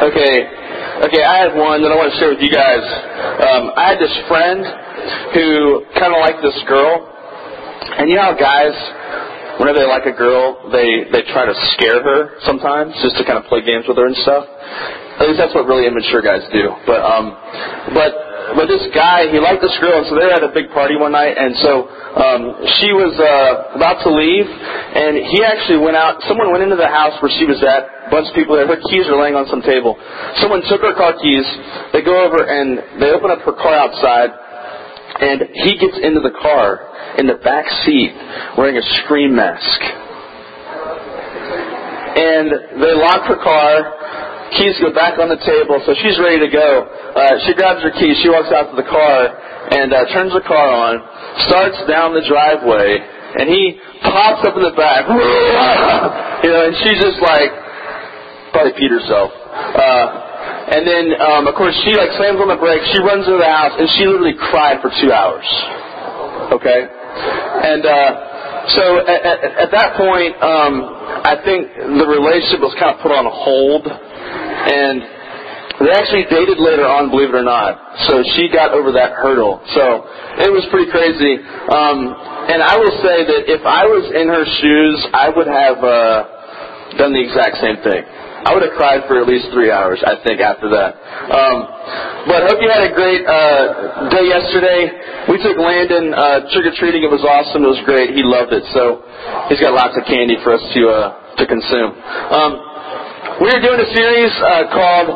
Okay, okay. I had one that I want to share with you guys. Um, I had this friend who kind of liked this girl, and you know how guys, whenever they like a girl, they they try to scare her sometimes just to kind of play games with her and stuff. At least that's what really immature guys do. But um, but but this guy, he liked this girl, and so they at a big party one night, and so um, she was uh, about to leave, and he actually went out. Someone went into the house where she was at. A bunch of people there. Her keys were laying on some table. Someone took her car keys. They go over and they open up her car outside, and he gets into the car in the back seat wearing a scream mask. And they lock her car keys go back on the table, so she's ready to go. Uh, she grabs her keys, she walks out to the car, and uh, turns the car on, starts down the driveway, and he pops up in the back, you know, and she's just like, probably peed herself. Uh, and then, um, of course, she like slams on the brakes, she runs into the house, and she literally cried for two hours. Okay? And, uh, so at, at, at that point, um, I think the relationship was kind of put on hold and they actually dated later on, believe it or not. So she got over that hurdle. So it was pretty crazy. Um, and I will say that if I was in her shoes, I would have uh, done the exact same thing. I would have cried for at least three hours, I think, after that. Um, but hope you had a great uh, day yesterday. We took Landon uh, trick or treating. It was awesome. It was great. He loved it. So he's got lots of candy for us to uh, to consume. Um, we're doing a series uh, called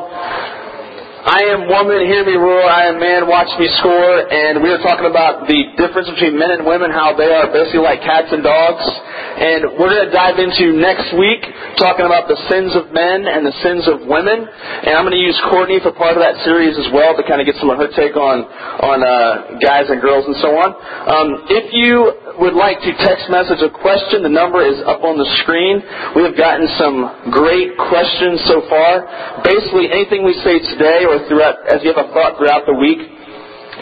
I am woman, hear me roar. I am man, watch me score. And we are talking about the difference between men and women, how they are basically like cats and dogs. And we're going to dive into next week talking about the sins of men and the sins of women. And I'm going to use Courtney for part of that series as well to kind of get some of her take on on uh, guys and girls and so on. Um, if you would like to text message a question, the number is up on the screen. We have gotten some great questions so far. Basically, anything we say today or throughout, as you have a thought throughout the week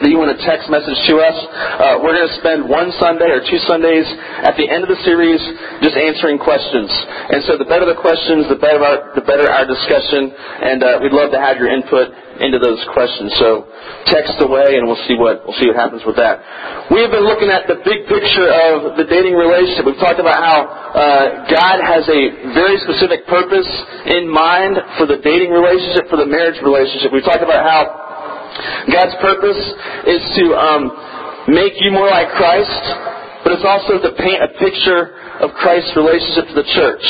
that you want to text message to us, uh, we're going to spend one Sunday or two Sundays at the end of the series just answering questions. And so the better the questions, the better our, the better our discussion, and uh, we'd love to have your input into those questions. So text away, and we'll see what we'll see what happens with that. We have been looking at the big picture of the dating relationship. We've talked about how uh, God has a very specific purpose in mind for the dating relationship, for the marriage relationship. We've talked about how God's purpose is to um, make you more like Christ, but it's also to paint a picture of Christ's relationship to the church.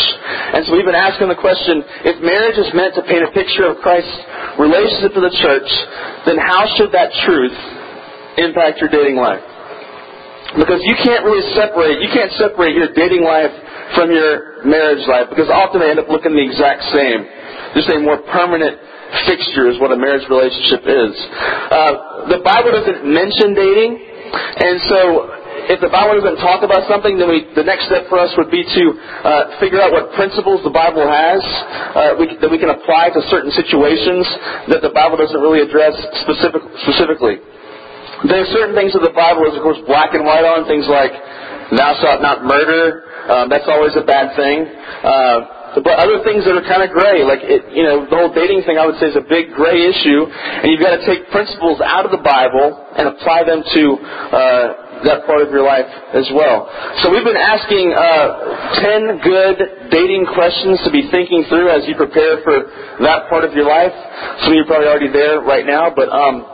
And so we've been asking the question, if marriage is meant to paint a picture of Christ's relationship to the church, then how should that truth impact your dating life? Because you can't really separate, you can't separate your dating life from your marriage life because often they end up looking the exact same. Just a more permanent fixture is what a marriage relationship is. Uh, the Bible doesn't mention dating, and so if the Bible doesn't talk about something, then we, the next step for us would be to uh, figure out what principles the Bible has uh, we, that we can apply to certain situations that the Bible doesn't really address specific, specifically. There are certain things that the Bible is, of course, black and white on, things like thou shalt not murder. Um, that's always a bad thing. Uh, but other things that are kind of gray, like it, you know, the whole dating thing, I would say is a big gray issue, and you've got to take principles out of the Bible and apply them to uh, that part of your life as well. So we've been asking uh, ten good dating questions to be thinking through as you prepare for that part of your life. Some of you are probably already there right now, but um,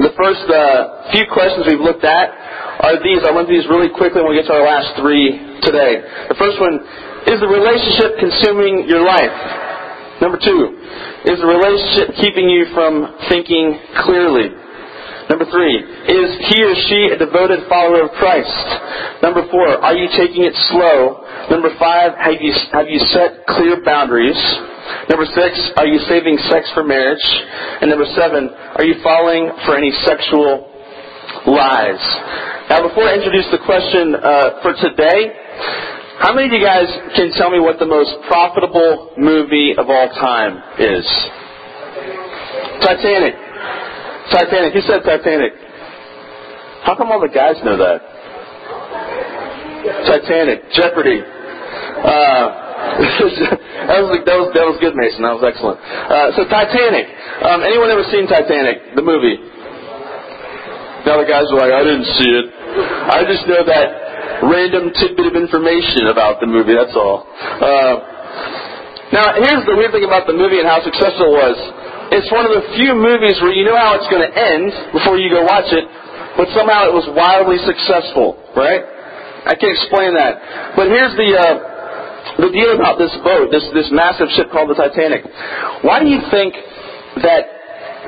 the first uh, few questions we've looked at are these. I went through these really quickly when we get to our last three today. The first one is the relationship consuming your life? Number two, is the relationship keeping you from thinking clearly? Number three, is he or she a devoted follower of Christ? Number four, are you taking it slow? Number five, have you, have you set clear boundaries? Number six, are you saving sex for marriage? And number seven, are you falling for any sexual lies? Now, before I introduce the question uh, for today, how many of you guys can tell me what the most profitable movie of all time is? Titanic. Titanic. Who said Titanic? How come all the guys know that? Titanic. Jeopardy. Uh, that was that was that was good, Mason. That was excellent. Uh, so Titanic. Um, anyone ever seen Titanic, the movie? Now the guys are like, I didn't see it. I just know that random tidbit of information about the movie. That's all. Uh, now here's the weird thing about the movie and how successful it was. It's one of the few movies where you know how it's going to end before you go watch it, but somehow it was wildly successful, right? I can't explain that. But here's the uh, the deal about this boat, this this massive ship called the Titanic. Why do you think that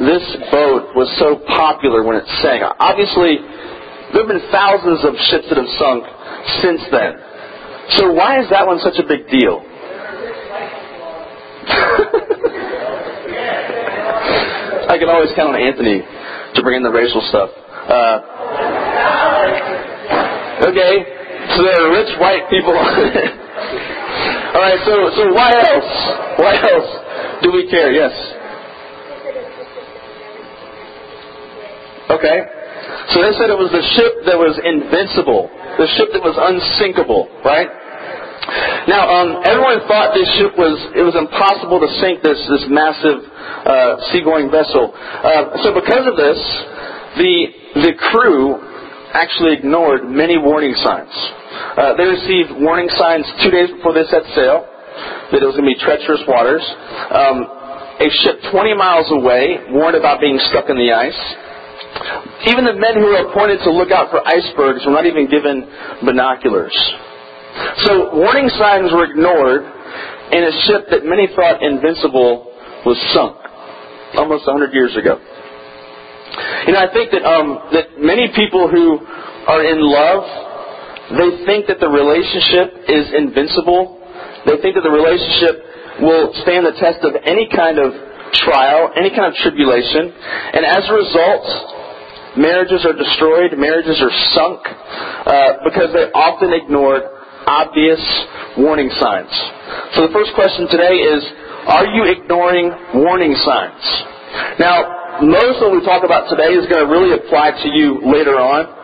this boat was so popular when it sank? Obviously, there have been thousands of ships that have sunk since then. So why is that one such a big deal? I can always count on Anthony to bring in the racial stuff. Uh, okay, so there are rich white people. All right, so so why else? Why else do we care? Yes. Okay. So they said it was the ship that was invincible, the ship that was unsinkable, right? Now, um, everyone thought this ship was it was impossible to sink this this massive uh, seagoing vessel. Uh, so, because of this, the the crew actually ignored many warning signs. Uh, they received warning signs two days before they set sail that it was going to be treacherous waters. Um, a ship 20 miles away warned about being stuck in the ice. Even the men who were appointed to look out for icebergs were not even given binoculars. So warning signs were ignored and a ship that many thought invincible was sunk almost 100 years ago. You know, I think that um, that many people who are in love, they think that the relationship is invincible. They think that the relationship will stand the test of any kind of trial, any kind of tribulation, and as a result, marriages are destroyed, marriages are sunk uh, because they often ignored obvious warning signs. So the first question today is, are you ignoring warning signs? Now, most of what we talk about today is going to really apply to you later on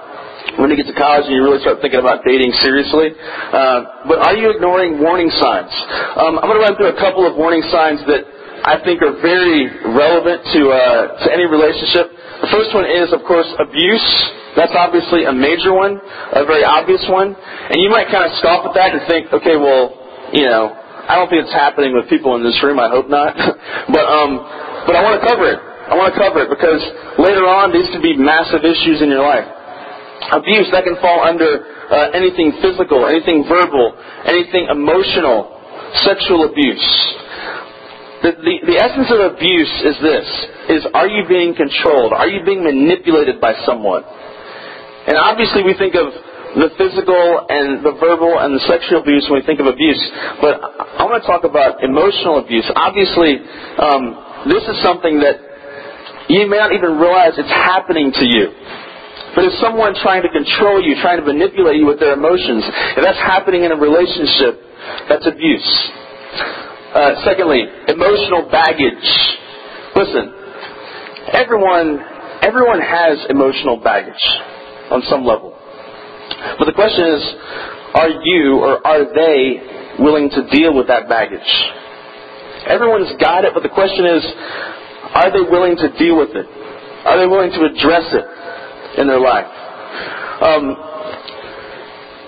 when you get to college and you really start thinking about dating seriously. Uh, but are you ignoring warning signs? Um, I'm going to run through a couple of warning signs that I think are very relevant to uh, to any relationship. The first one is, of course, abuse. That's obviously a major one, a very obvious one. And you might kind of scoff at that and think, okay, well, you know, I don't think it's happening with people in this room. I hope not. but um, but I want to cover it. I want to cover it because later on these can be massive issues in your life. Abuse that can fall under uh, anything physical, anything verbal, anything emotional, sexual abuse. The, the, the essence of abuse is this, is are you being controlled? Are you being manipulated by someone? And obviously we think of the physical and the verbal and the sexual abuse when we think of abuse. But I want to talk about emotional abuse. Obviously, um, this is something that you may not even realize it's happening to you. But if someone trying to control you, trying to manipulate you with their emotions, if that's happening in a relationship, that's abuse. Uh, secondly, emotional baggage. Listen, everyone, everyone has emotional baggage on some level. But the question is, are you or are they willing to deal with that baggage? Everyone's got it, but the question is, are they willing to deal with it? Are they willing to address it in their life? Um,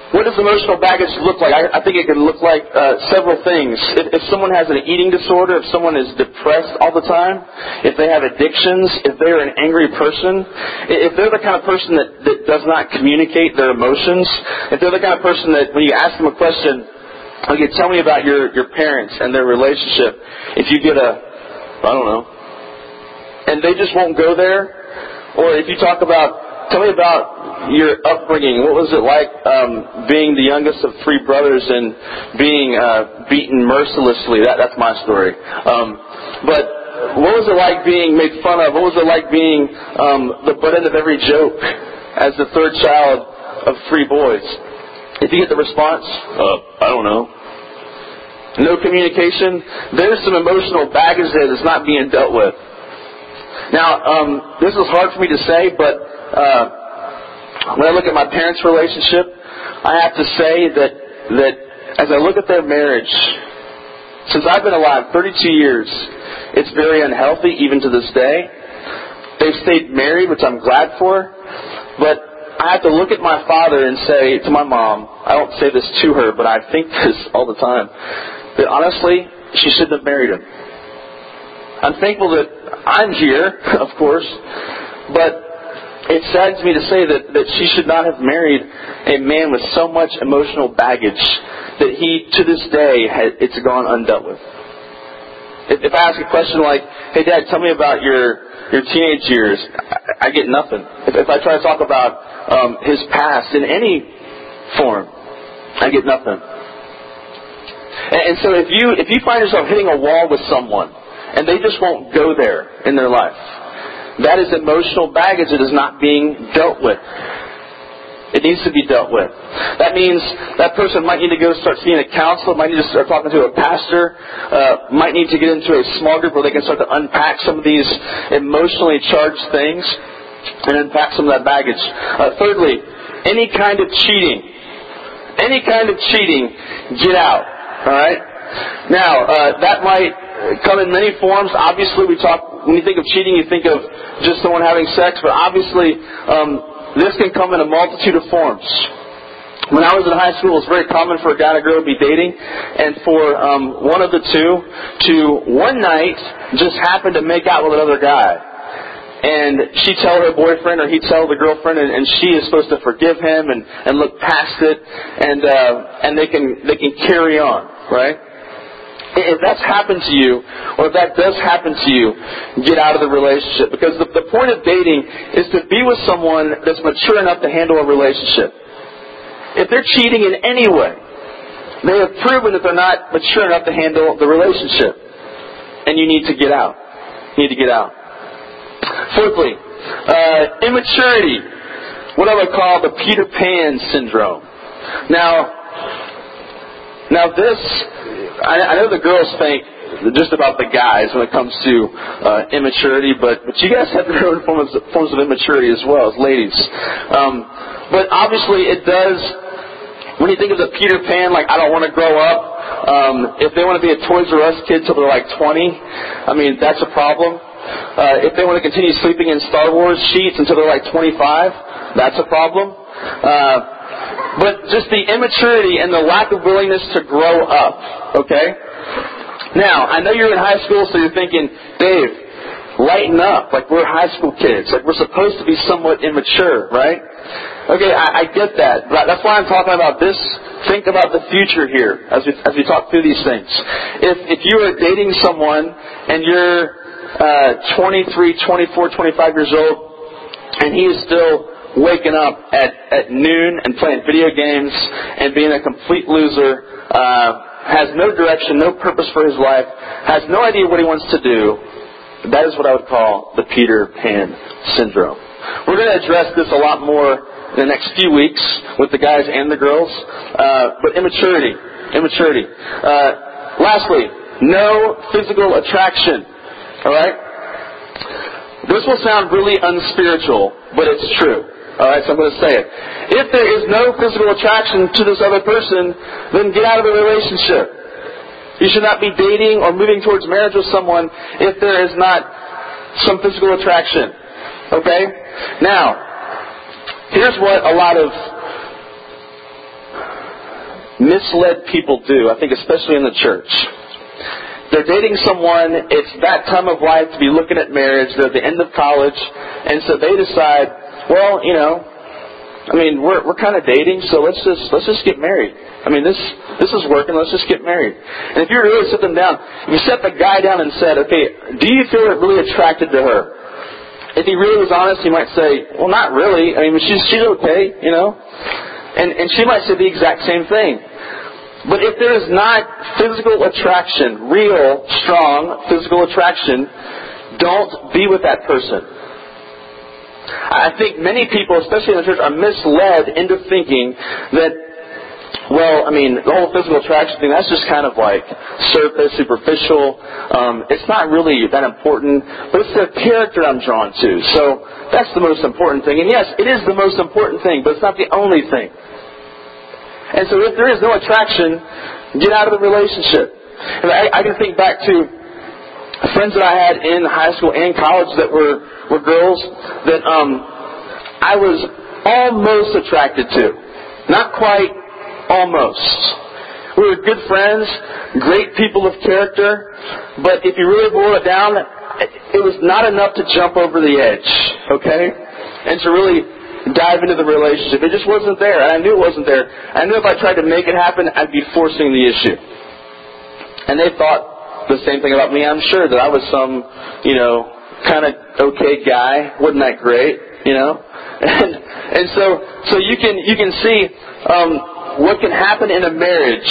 what does emotional baggage look like? I, I think it can look like uh, several things. If, if someone has an eating disorder, if someone is depressed all the time, if they have addictions, if they're an angry person, if they're the kind of person that, that does not communicate their emotions, if they're the kind of person that when you ask them a question, okay, tell me about your, your parents and their relationship, if you get a, I don't know, and they just won't go there, or if you talk about Tell me about your upbringing. What was it like um, being the youngest of three brothers and being uh, beaten mercilessly? That, that's my story. Um, but what was it like being made fun of? What was it like being um, the butt end of every joke as the third child of three boys? If you get the response, uh, I don't know. No communication. There's some emotional baggage there that's not being dealt with. Now, um, this is hard for me to say, but uh, when I look at my parents' relationship, I have to say that that as I look at their marriage, since I've been alive, 32 years, it's very unhealthy even to this day. They've stayed married, which I'm glad for, but I have to look at my father and say to my mom, I don't say this to her, but I think this all the time, that honestly, she shouldn't have married him. I'm thankful that I'm here, of course, but it saddens me to say that, that she should not have married a man with so much emotional baggage that he, to this day, it's gone undealt with. If, if I ask a question like, hey dad, tell me about your your teenage years, I, I get nothing. If, if I try to talk about um, his past in any form, I get nothing. And, and so if you if you find yourself hitting a wall with someone and they just won't go there in their life, that is emotional baggage that is not being dealt with. It needs to be dealt with. That means that person might need to go start seeing a counselor, might need to start talking to a pastor, uh, might need to get into a small group where they can start to unpack some of these emotionally charged things and unpack some of that baggage. Uh, thirdly, any kind of cheating, any kind of cheating, get out. All right. Now uh, that might come in many forms. Obviously, we talk when you think of cheating, you think of just someone having sex, but obviously. Um, this can come in a multitude of forms. When I was in high school, it was very common for a guy and a girl to be dating, and for um, one of the two to one night just happen to make out with another guy. And she tell her boyfriend, or he tell the girlfriend, and, and she is supposed to forgive him and, and look past it, and uh, and they can they can carry on, right? If that's happened to you, or if that does happen to you, get out of the relationship. Because the, the point of dating is to be with someone that's mature enough to handle a relationship. If they're cheating in any way, they have proven that they're not mature enough to handle the relationship. And you need to get out. You need to get out. Fourthly, uh, immaturity. What I would call the Peter Pan syndrome. Now, now this I, I know the girls think just about the guys when it comes to uh, immaturity, but but you guys have your own forms forms of immaturity as well as ladies. Um, but obviously, it does. When you think of the Peter Pan, like I don't want to grow up. Um, if they want to be a Toys R Us kid till they're like 20, I mean that's a problem. Uh, if they want to continue sleeping in Star Wars sheets until they're like 25, that's a problem. Uh, but just the immaturity and the lack of willingness to grow up. Okay? Now, I know you're in high school, so you're thinking, Dave, lighten up. Like we're high school kids. Like we're supposed to be somewhat immature, right? Okay, I, I get that. But that's why I'm talking about this. Think about the future here as we, as we talk through these things. If, if you are dating someone and you're uh, 23, 24, 25 years old, and he is still waking up at, at noon and playing video games and being a complete loser, uh, has no direction, no purpose for his life, has no idea what he wants to do. That is what I would call the Peter Pan syndrome. We're going to address this a lot more in the next few weeks with the guys and the girls. Uh, but immaturity, immaturity. Uh, lastly, no physical attraction. All right. This will sound really unspiritual, but it's true. Alright, so I'm going to say it. If there is no physical attraction to this other person, then get out of the relationship. You should not be dating or moving towards marriage with someone if there is not some physical attraction. Okay? Now, here's what a lot of misled people do, I think especially in the church. They're dating someone, it's that time of life to be looking at marriage, they're at the end of college, and so they decide, well, you know, I mean, we're we're kind of dating, so let's just let's just get married. I mean, this this is working. Let's just get married. And if you really sit them down, you set the guy down and said, okay, do you feel really attracted to her? If he really was honest, he might say, well, not really. I mean, she's she's okay, you know. And and she might say the exact same thing. But if there is not physical attraction, real, strong physical attraction, don't be with that person. I think many people, especially in the church, are misled into thinking that, well, I mean, the whole physical attraction thing, that's just kind of like surface, superficial. Um, it's not really that important, but it's the character I'm drawn to. So that's the most important thing. And yes, it is the most important thing, but it's not the only thing. And so if there is no attraction, get out of the relationship. And I, I can think back to friends that I had in high school and college that were, were girls that um, I was almost attracted to. Not quite, almost. We were good friends, great people of character, but if you really boil it down, it was not enough to jump over the edge, okay? And to really dive into the relationship. It just wasn't there, and I knew it wasn't there. I knew if I tried to make it happen, I'd be forcing the issue. And they thought the same thing about me, I'm sure, that I was some, you know, kind of okay guy. Wasn't that great, you know? And and so so you can you can see um, what can happen in a marriage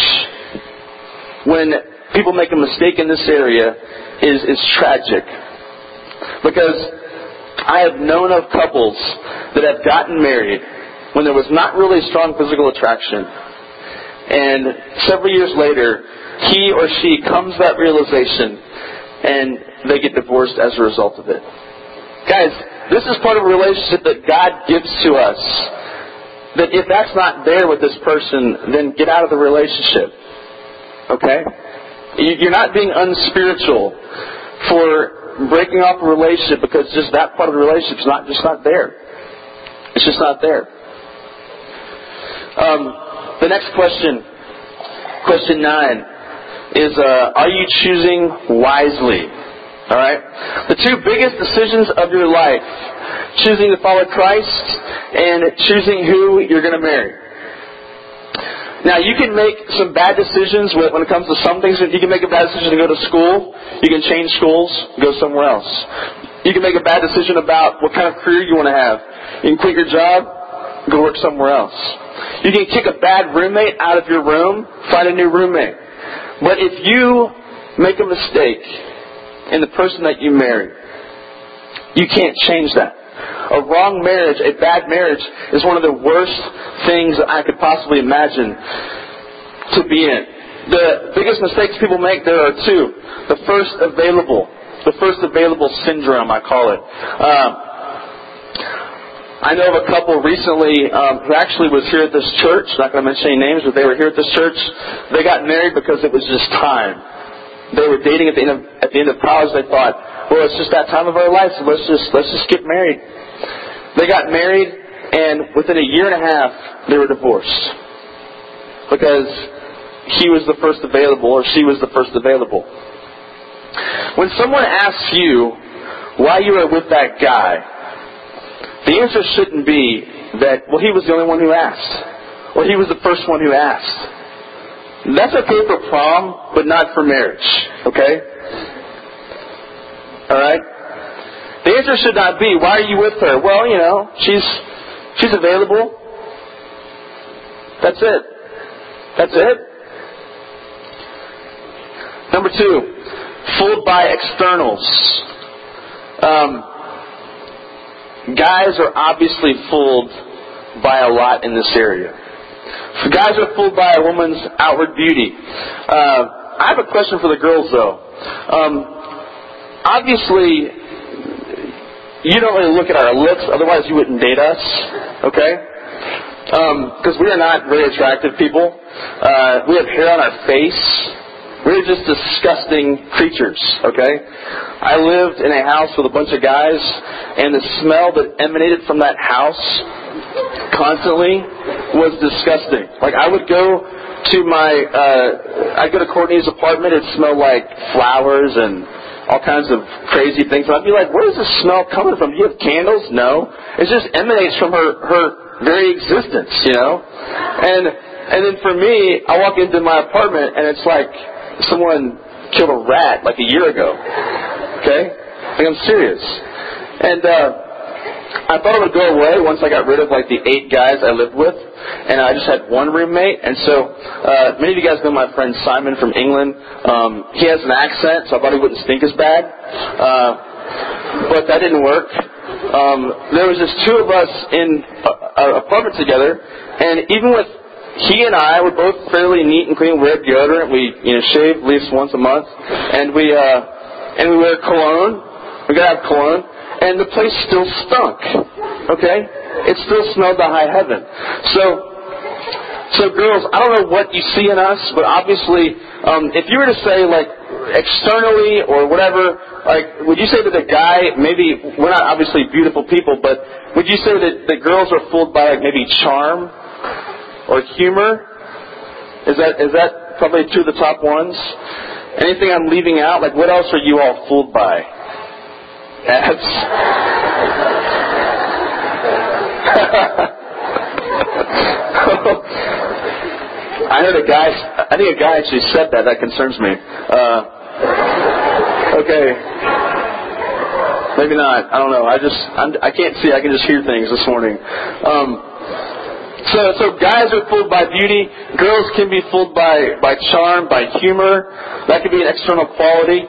when people make a mistake in this area is, is tragic. Because I have known of couples that have gotten married when there was not really strong physical attraction. And several years later, he or she comes to that realization and they get divorced as a result of it. Guys, this is part of a relationship that God gives to us. That if that's not there with this person, then get out of the relationship. Okay? You're not being unspiritual for breaking off a relationship because just that part of the relationship is not just not there. It's just not there. Um, the next question, question nine, is uh, Are you choosing wisely? All right? The two biggest decisions of your life choosing to follow Christ and choosing who you're going to marry. Now, you can make some bad decisions when it comes to some things. You can make a bad decision to go to school. You can change schools, go somewhere else. You can make a bad decision about what kind of career you want to have. You can quit your job, go work somewhere else. You can kick a bad roommate out of your room, find a new roommate. But if you make a mistake in the person that you marry, you can't change that. A wrong marriage, a bad marriage, is one of the worst things that I could possibly imagine to be in. The biggest mistakes people make, there are two. The first available. The first available syndrome, I call it. Um, I know of a couple recently um, who actually was here at this church. Not going to mention any names, but they were here at this church. They got married because it was just time. They were dating at the end of at the end of college. They thought, well, it's just that time of our life, so let's just let's just get married. They got married, and within a year and a half, they were divorced because he was the first available or she was the first available. When someone asks you why you are with that guy, the answer shouldn't be that well he was the only one who asked, or he was the first one who asked. That's okay for prom, but not for marriage. Okay? All right? The answer should not be, why are you with her? Well, you know, she's she's available. That's it. That's it. Number two, fooled by externals. Um, guys are obviously fooled by a lot in this area. Guys are fooled by a woman's outward beauty. Uh, I have a question for the girls, though. Um, obviously, you don't really look at our looks, otherwise you wouldn't date us, okay? Because um, we are not very attractive people. Uh, we have hair on our face. We're just disgusting creatures, okay? I lived in a house with a bunch of guys, and the smell that emanated from that house constantly was disgusting. Like, I would go to my, uh, I'd go to Courtney's apartment, it smelled like flowers and all kinds of crazy things. And I'd be like, where is this smell coming from? Do you have candles? No. It just emanates from her, her very existence, you know? And, and then for me, I walk into my apartment and it's like someone killed a rat like a year ago. Okay? Like I'm serious. And, uh, I thought it would go away once I got rid of like the eight guys I lived with, and I just had one roommate. And so uh, many of you guys know my friend Simon from England. Um, he has an accent, so I thought he wouldn't stink as bad, uh, but that didn't work. Um, there was just two of us in an apartment together, and even with he and I were both fairly neat and clean. We had deodorant. We you know shave at least once a month, and we uh, and we wear cologne. We gotta have cologne and the place still stunk. Okay? It still smelled to high heaven. So, so girls, I don't know what you see in us, but obviously, um, if you were to say like externally or whatever, like would you say that a guy maybe we're not obviously beautiful people, but would you say that the girls are fooled by like maybe charm or humor? Is that is that probably two of the top ones? Anything I'm leaving out? Like what else are you all fooled by? That's I heard a guy. I think a guy actually said that. That concerns me. Uh, okay. Maybe not. I don't know. I just I'm, I can't see. I can just hear things this morning. Um, so so guys are fooled by beauty. Girls can be fooled by by charm, by humor. That could be an external quality.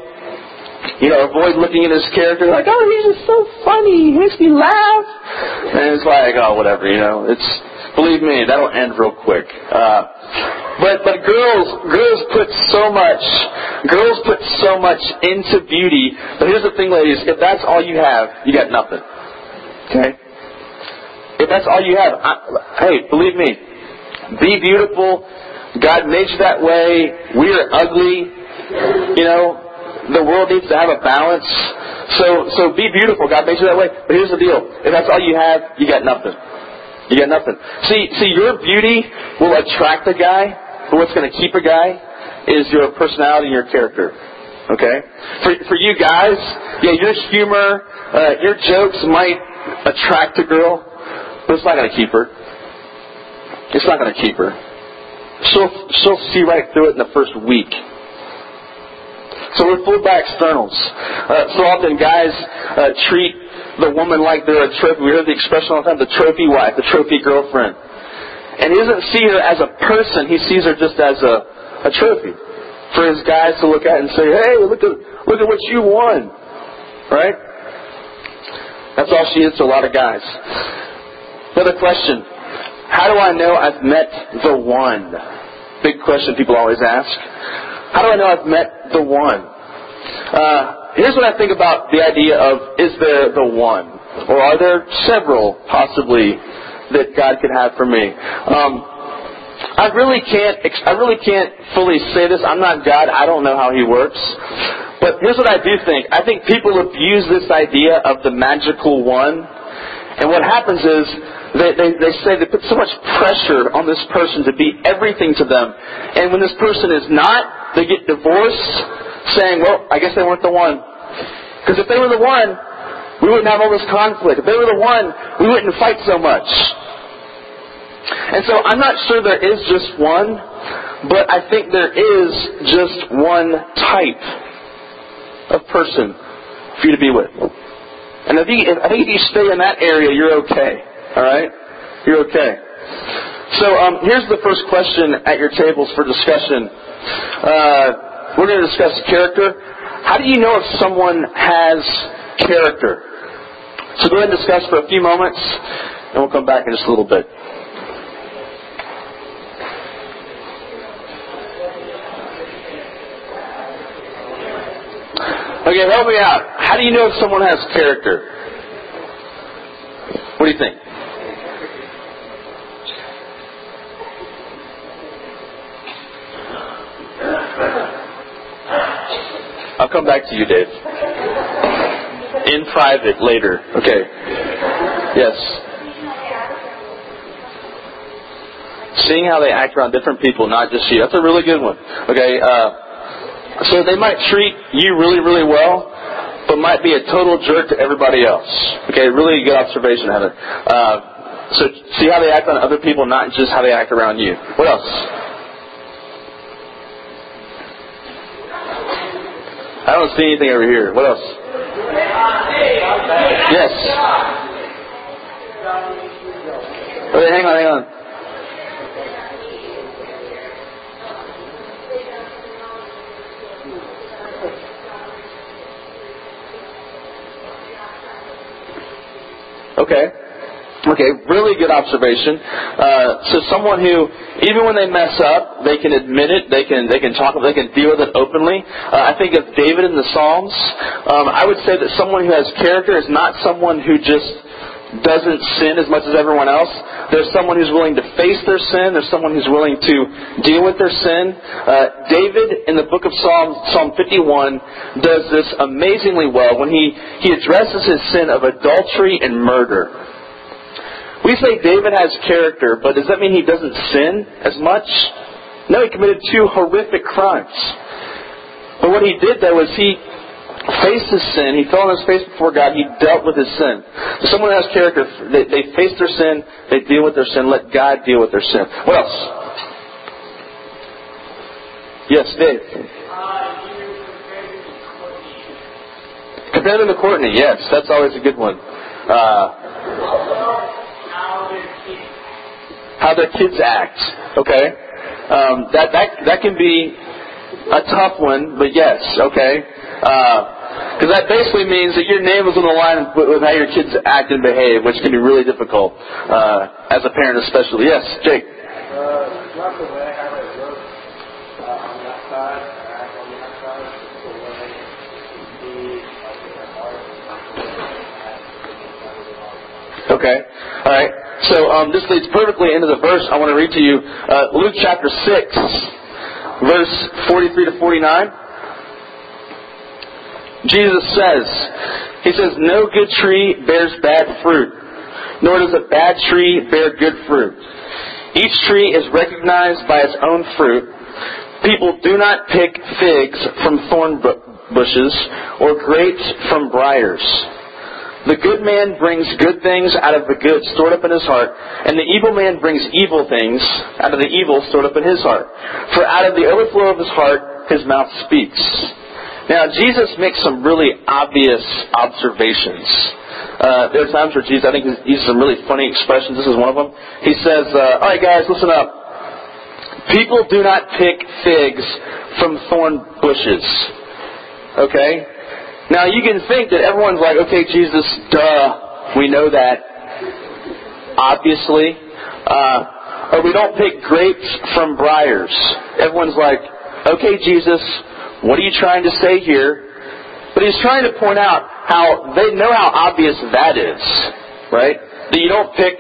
You know, avoid looking at his character like, oh, he's just so funny. He makes me laugh. And it's like, oh, whatever. You know, it's Believe me, that'll end real quick. Uh, but but girls girls put so much girls put so much into beauty. But here's the thing, ladies: if that's all you have, you got nothing. Okay. If that's all you have, I, hey, believe me, be beautiful. God made you that way. We are ugly. You know, the world needs to have a balance. So so be beautiful. God made you that way. But here's the deal: if that's all you have, you got nothing. You got nothing. See, see, your beauty will attract a guy, but what's going to keep a guy is your personality and your character. Okay? For, for you guys, yeah, your humor, uh, your jokes might attract a girl, but it's not going to keep her. It's not going to keep her. She'll, she'll see right through it in the first week. So we're fooled by externals. Uh, so often guys uh, treat the woman like they're a trophy. We hear the expression all the time, the trophy wife, the trophy girlfriend. And he doesn't see her as a person, he sees her just as a, a trophy. For his guys to look at and say, hey, look at, look at what you won. Right? That's all she is to a lot of guys. Another question. How do I know I've met the one? Big question people always ask. How do I know I've met the one? Uh, Here's what I think about the idea of is there the one? Or are there several, possibly, that God could have for me? Um, I really can't. I really can't fully say this. I'm not God. I don't know how He works. But here's what I do think. I think people abuse this idea of the magical one, and what happens is they, they, they say they put so much pressure on this person to be everything to them, and when this person is not, they get divorced, saying, "Well, I guess they weren't the one." Because if they were the one, we wouldn't have all this conflict. If they were the one, we wouldn't fight so much. And so I'm not sure there is just one, but I think there is just one type of person for you to be with. And I think, I think if you stay in that area, you're okay. All right? You're okay. So um, here's the first question at your tables for discussion. Uh, we're going to discuss character. How do you know if someone has character? So go ahead and discuss for a few moments, and we'll come back in just a little bit. Okay, help me out. How do you know if someone has character? What do you think? I'll come back to you, Dave. In private later. Okay. Yes. Seeing how they act around different people, not just you. That's a really good one. Okay. Uh, so they might treat you really, really well, but might be a total jerk to everybody else. Okay. Really good observation, Heather. Uh, so see how they act on other people, not just how they act around you. What else? I don't see anything over here. What else? Yes. Oh, okay, hang on, hang on. Okay. Okay, really good observation. Uh, so someone who, even when they mess up, they can admit it. They can they can talk. They can deal with it openly. Uh, I think of David in the Psalms. Um, I would say that someone who has character is not someone who just doesn't sin as much as everyone else. There's someone who's willing to face their sin. There's someone who's willing to deal with their sin. Uh, David, in the book of Psalm, Psalm 51, does this amazingly well when he, he addresses his sin of adultery and murder. We say David has character, but does that mean he doesn't sin as much? No, he committed two horrific crimes. But what he did, though, is he faced his sin. He fell on his face before God. He dealt with his sin. So someone has character, they, they face their sin, they deal with their sin, let God deal with their sin. What else? Yes, Dave. Compared to Courtney, yes, that's always a good one. Uh, how their kids act. Okay, um, that that that can be a tough one, but yes, okay. Because uh, that basically means that your name is on the line with, with how your kids act and behave, which can be really difficult uh, as a parent, especially. Yes, Jake. Okay. All right. So um, this leads perfectly into the verse I want to read to you. Uh, Luke chapter 6, verse 43 to 49. Jesus says, He says, No good tree bears bad fruit, nor does a bad tree bear good fruit. Each tree is recognized by its own fruit. People do not pick figs from thorn bushes or grapes from briars. The good man brings good things out of the good stored up in his heart, and the evil man brings evil things out of the evil stored up in his heart. For out of the overflow of his heart, his mouth speaks. Now, Jesus makes some really obvious observations. Uh, there are times where Jesus, I think, uses some really funny expressions. This is one of them. He says, uh, All right, guys, listen up. People do not pick figs from thorn bushes. Okay? Now, you can think that everyone's like, okay, Jesus, duh, we know that. Obviously. Uh, or we don't pick grapes from briars. Everyone's like, okay, Jesus, what are you trying to say here? But he's trying to point out how they know how obvious that is, right? That you don't pick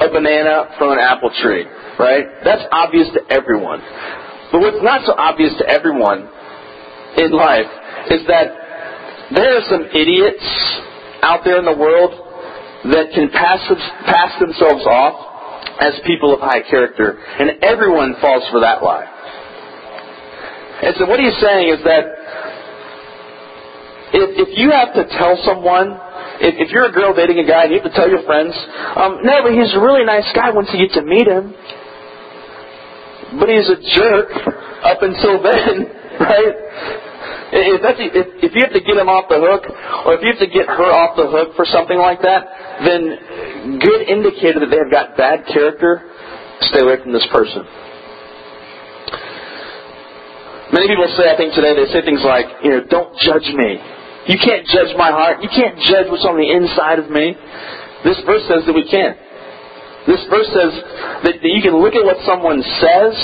a banana from an apple tree, right? That's obvious to everyone. But what's not so obvious to everyone in life is that there are some idiots out there in the world that can pass, pass themselves off as people of high character, and everyone falls for that lie. And so what he's saying is that if, if you have to tell someone, if, if you're a girl dating a guy and you have to tell your friends, um, no, but he's a really nice guy once you get to meet him. But he's a jerk up until then, right? If, that's, if, if you have to get him off the hook, or if you have to get her off the hook for something like that, then good indicator that they have got bad character, stay away from this person. Many people say, I think today, they say things like, you know, don't judge me. You can't judge my heart. You can't judge what's on the inside of me. This verse says that we can. This verse says that, that you can look at what someone says,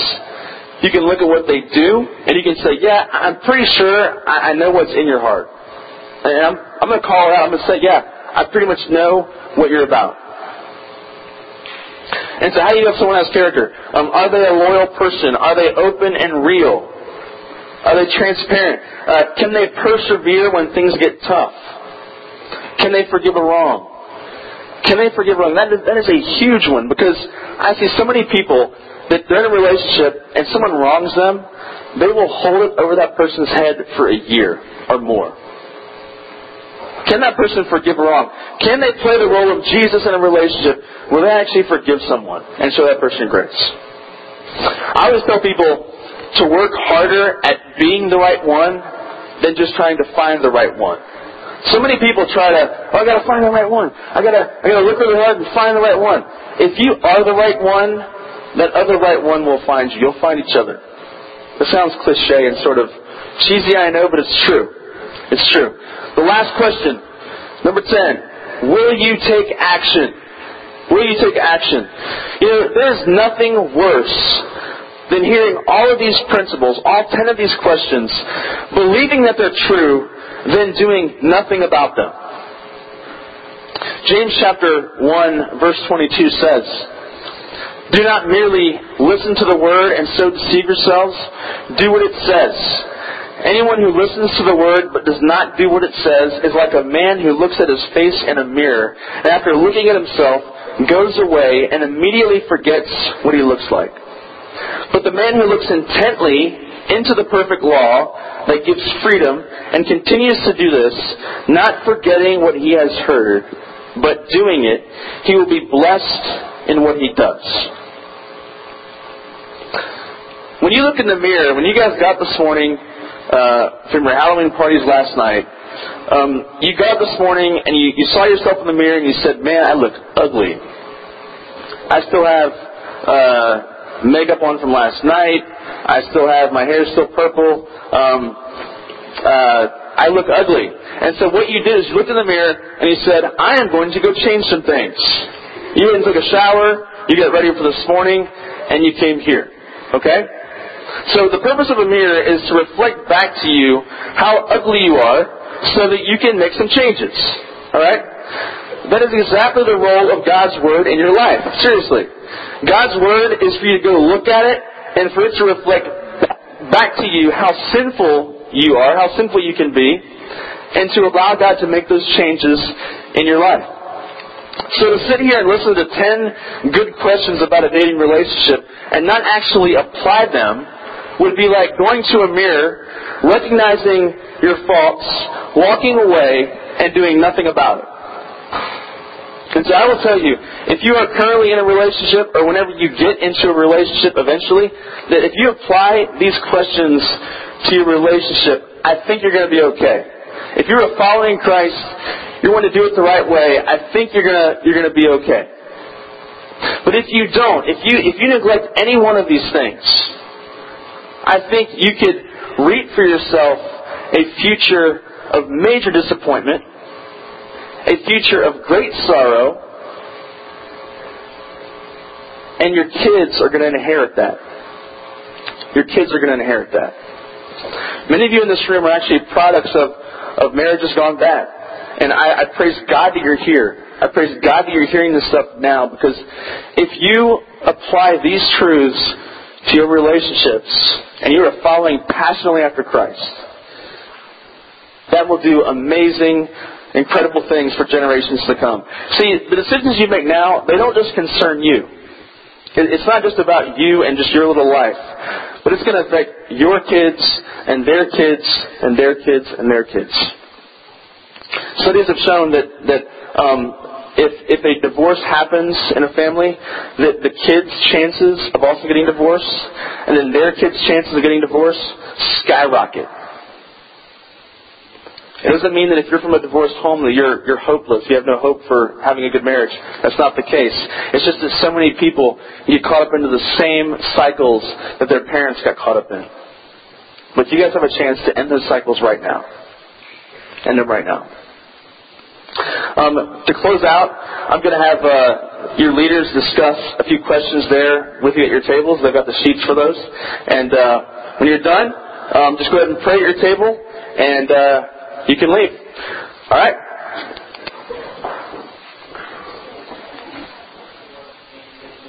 you can look at what they do, and you can say, yeah, I'm pretty sure I, I know what's in your heart. And I'm, I'm going to call it out. I'm going to say, yeah, I pretty much know what you're about. And so how do you know if someone has character? Um, are they a loyal person? Are they open and real? Are they transparent? Uh, can they persevere when things get tough? Can they forgive a wrong? Can they forgive wrong? That is, that is a huge one because I see so many people that they're in a relationship and someone wrongs them, they will hold it over that person's head for a year or more. Can that person forgive wrong? Can they play the role of Jesus in a relationship where they actually forgive someone and show that person grace? I always tell people to work harder at being the right one than just trying to find the right one. So many people try to, oh, I gotta find the right one. I gotta, I gotta look really hard and find the right one. If you are the right one, that other right one will find you. You'll find each other. It sounds cliche and sort of cheesy, I know, but it's true. It's true. The last question, number 10. Will you take action? Will you take action? You know, there's nothing worse than hearing all of these principles, all ten of these questions, believing that they're true, then doing nothing about them. James chapter 1 verse 22 says, Do not merely listen to the word and so deceive yourselves. Do what it says. Anyone who listens to the word but does not do what it says is like a man who looks at his face in a mirror and after looking at himself goes away and immediately forgets what he looks like. But the man who looks intently into the perfect law that gives freedom and continues to do this, not forgetting what he has heard, but doing it, he will be blessed in what he does. When you look in the mirror, when you guys got this morning uh, from your Halloween parties last night, um, you got this morning and you, you saw yourself in the mirror and you said, "Man, I look ugly. I still have." Uh, makeup on from last night. I still have my hair still purple. Um, uh, I look ugly. And so what you did is you looked in the mirror and you said, I am going to go change some things. You went and took a shower, you got ready for this morning, and you came here. Okay? So the purpose of a mirror is to reflect back to you how ugly you are so that you can make some changes. Alright? That is exactly the role of God's Word in your life. Seriously. God's Word is for you to go look at it and for it to reflect back to you how sinful you are, how sinful you can be, and to allow God to make those changes in your life. So to sit here and listen to 10 good questions about a dating relationship and not actually apply them would be like going to a mirror, recognizing your faults, walking away, and doing nothing about it. And so I will tell you, if you are currently in a relationship or whenever you get into a relationship eventually, that if you apply these questions to your relationship, I think you're going to be okay. If you're a following Christ, you want to do it the right way, I think you're to, you're to be okay. But if you don't, if you, if you neglect any one of these things, I think you could reap for yourself a future of major disappointment a future of great sorrow, and your kids are going to inherit that. Your kids are going to inherit that. Many of you in this room are actually products of, of marriages gone bad. And I, I praise God that you're here. I praise God that you're hearing this stuff now because if you apply these truths to your relationships and you are following passionately after Christ, that will do amazing incredible things for generations to come. See, the decisions you make now, they don't just concern you. It's not just about you and just your little life, but it's going to affect your kids and their kids and their kids and their kids. Studies have shown that that um, if if a divorce happens in a family, that the kids' chances of also getting divorced and then their kids' chances of getting divorced skyrocket. It doesn't mean that if you're from a divorced home that you're, you're hopeless. You have no hope for having a good marriage. That's not the case. It's just that so many people get caught up into the same cycles that their parents got caught up in. But you guys have a chance to end those cycles right now. End them right now. Um, to close out, I'm going to have uh, your leaders discuss a few questions there with you at your tables. They've got the sheets for those. And uh, when you're done, um, just go ahead and pray at your table and uh, you can leave. All right?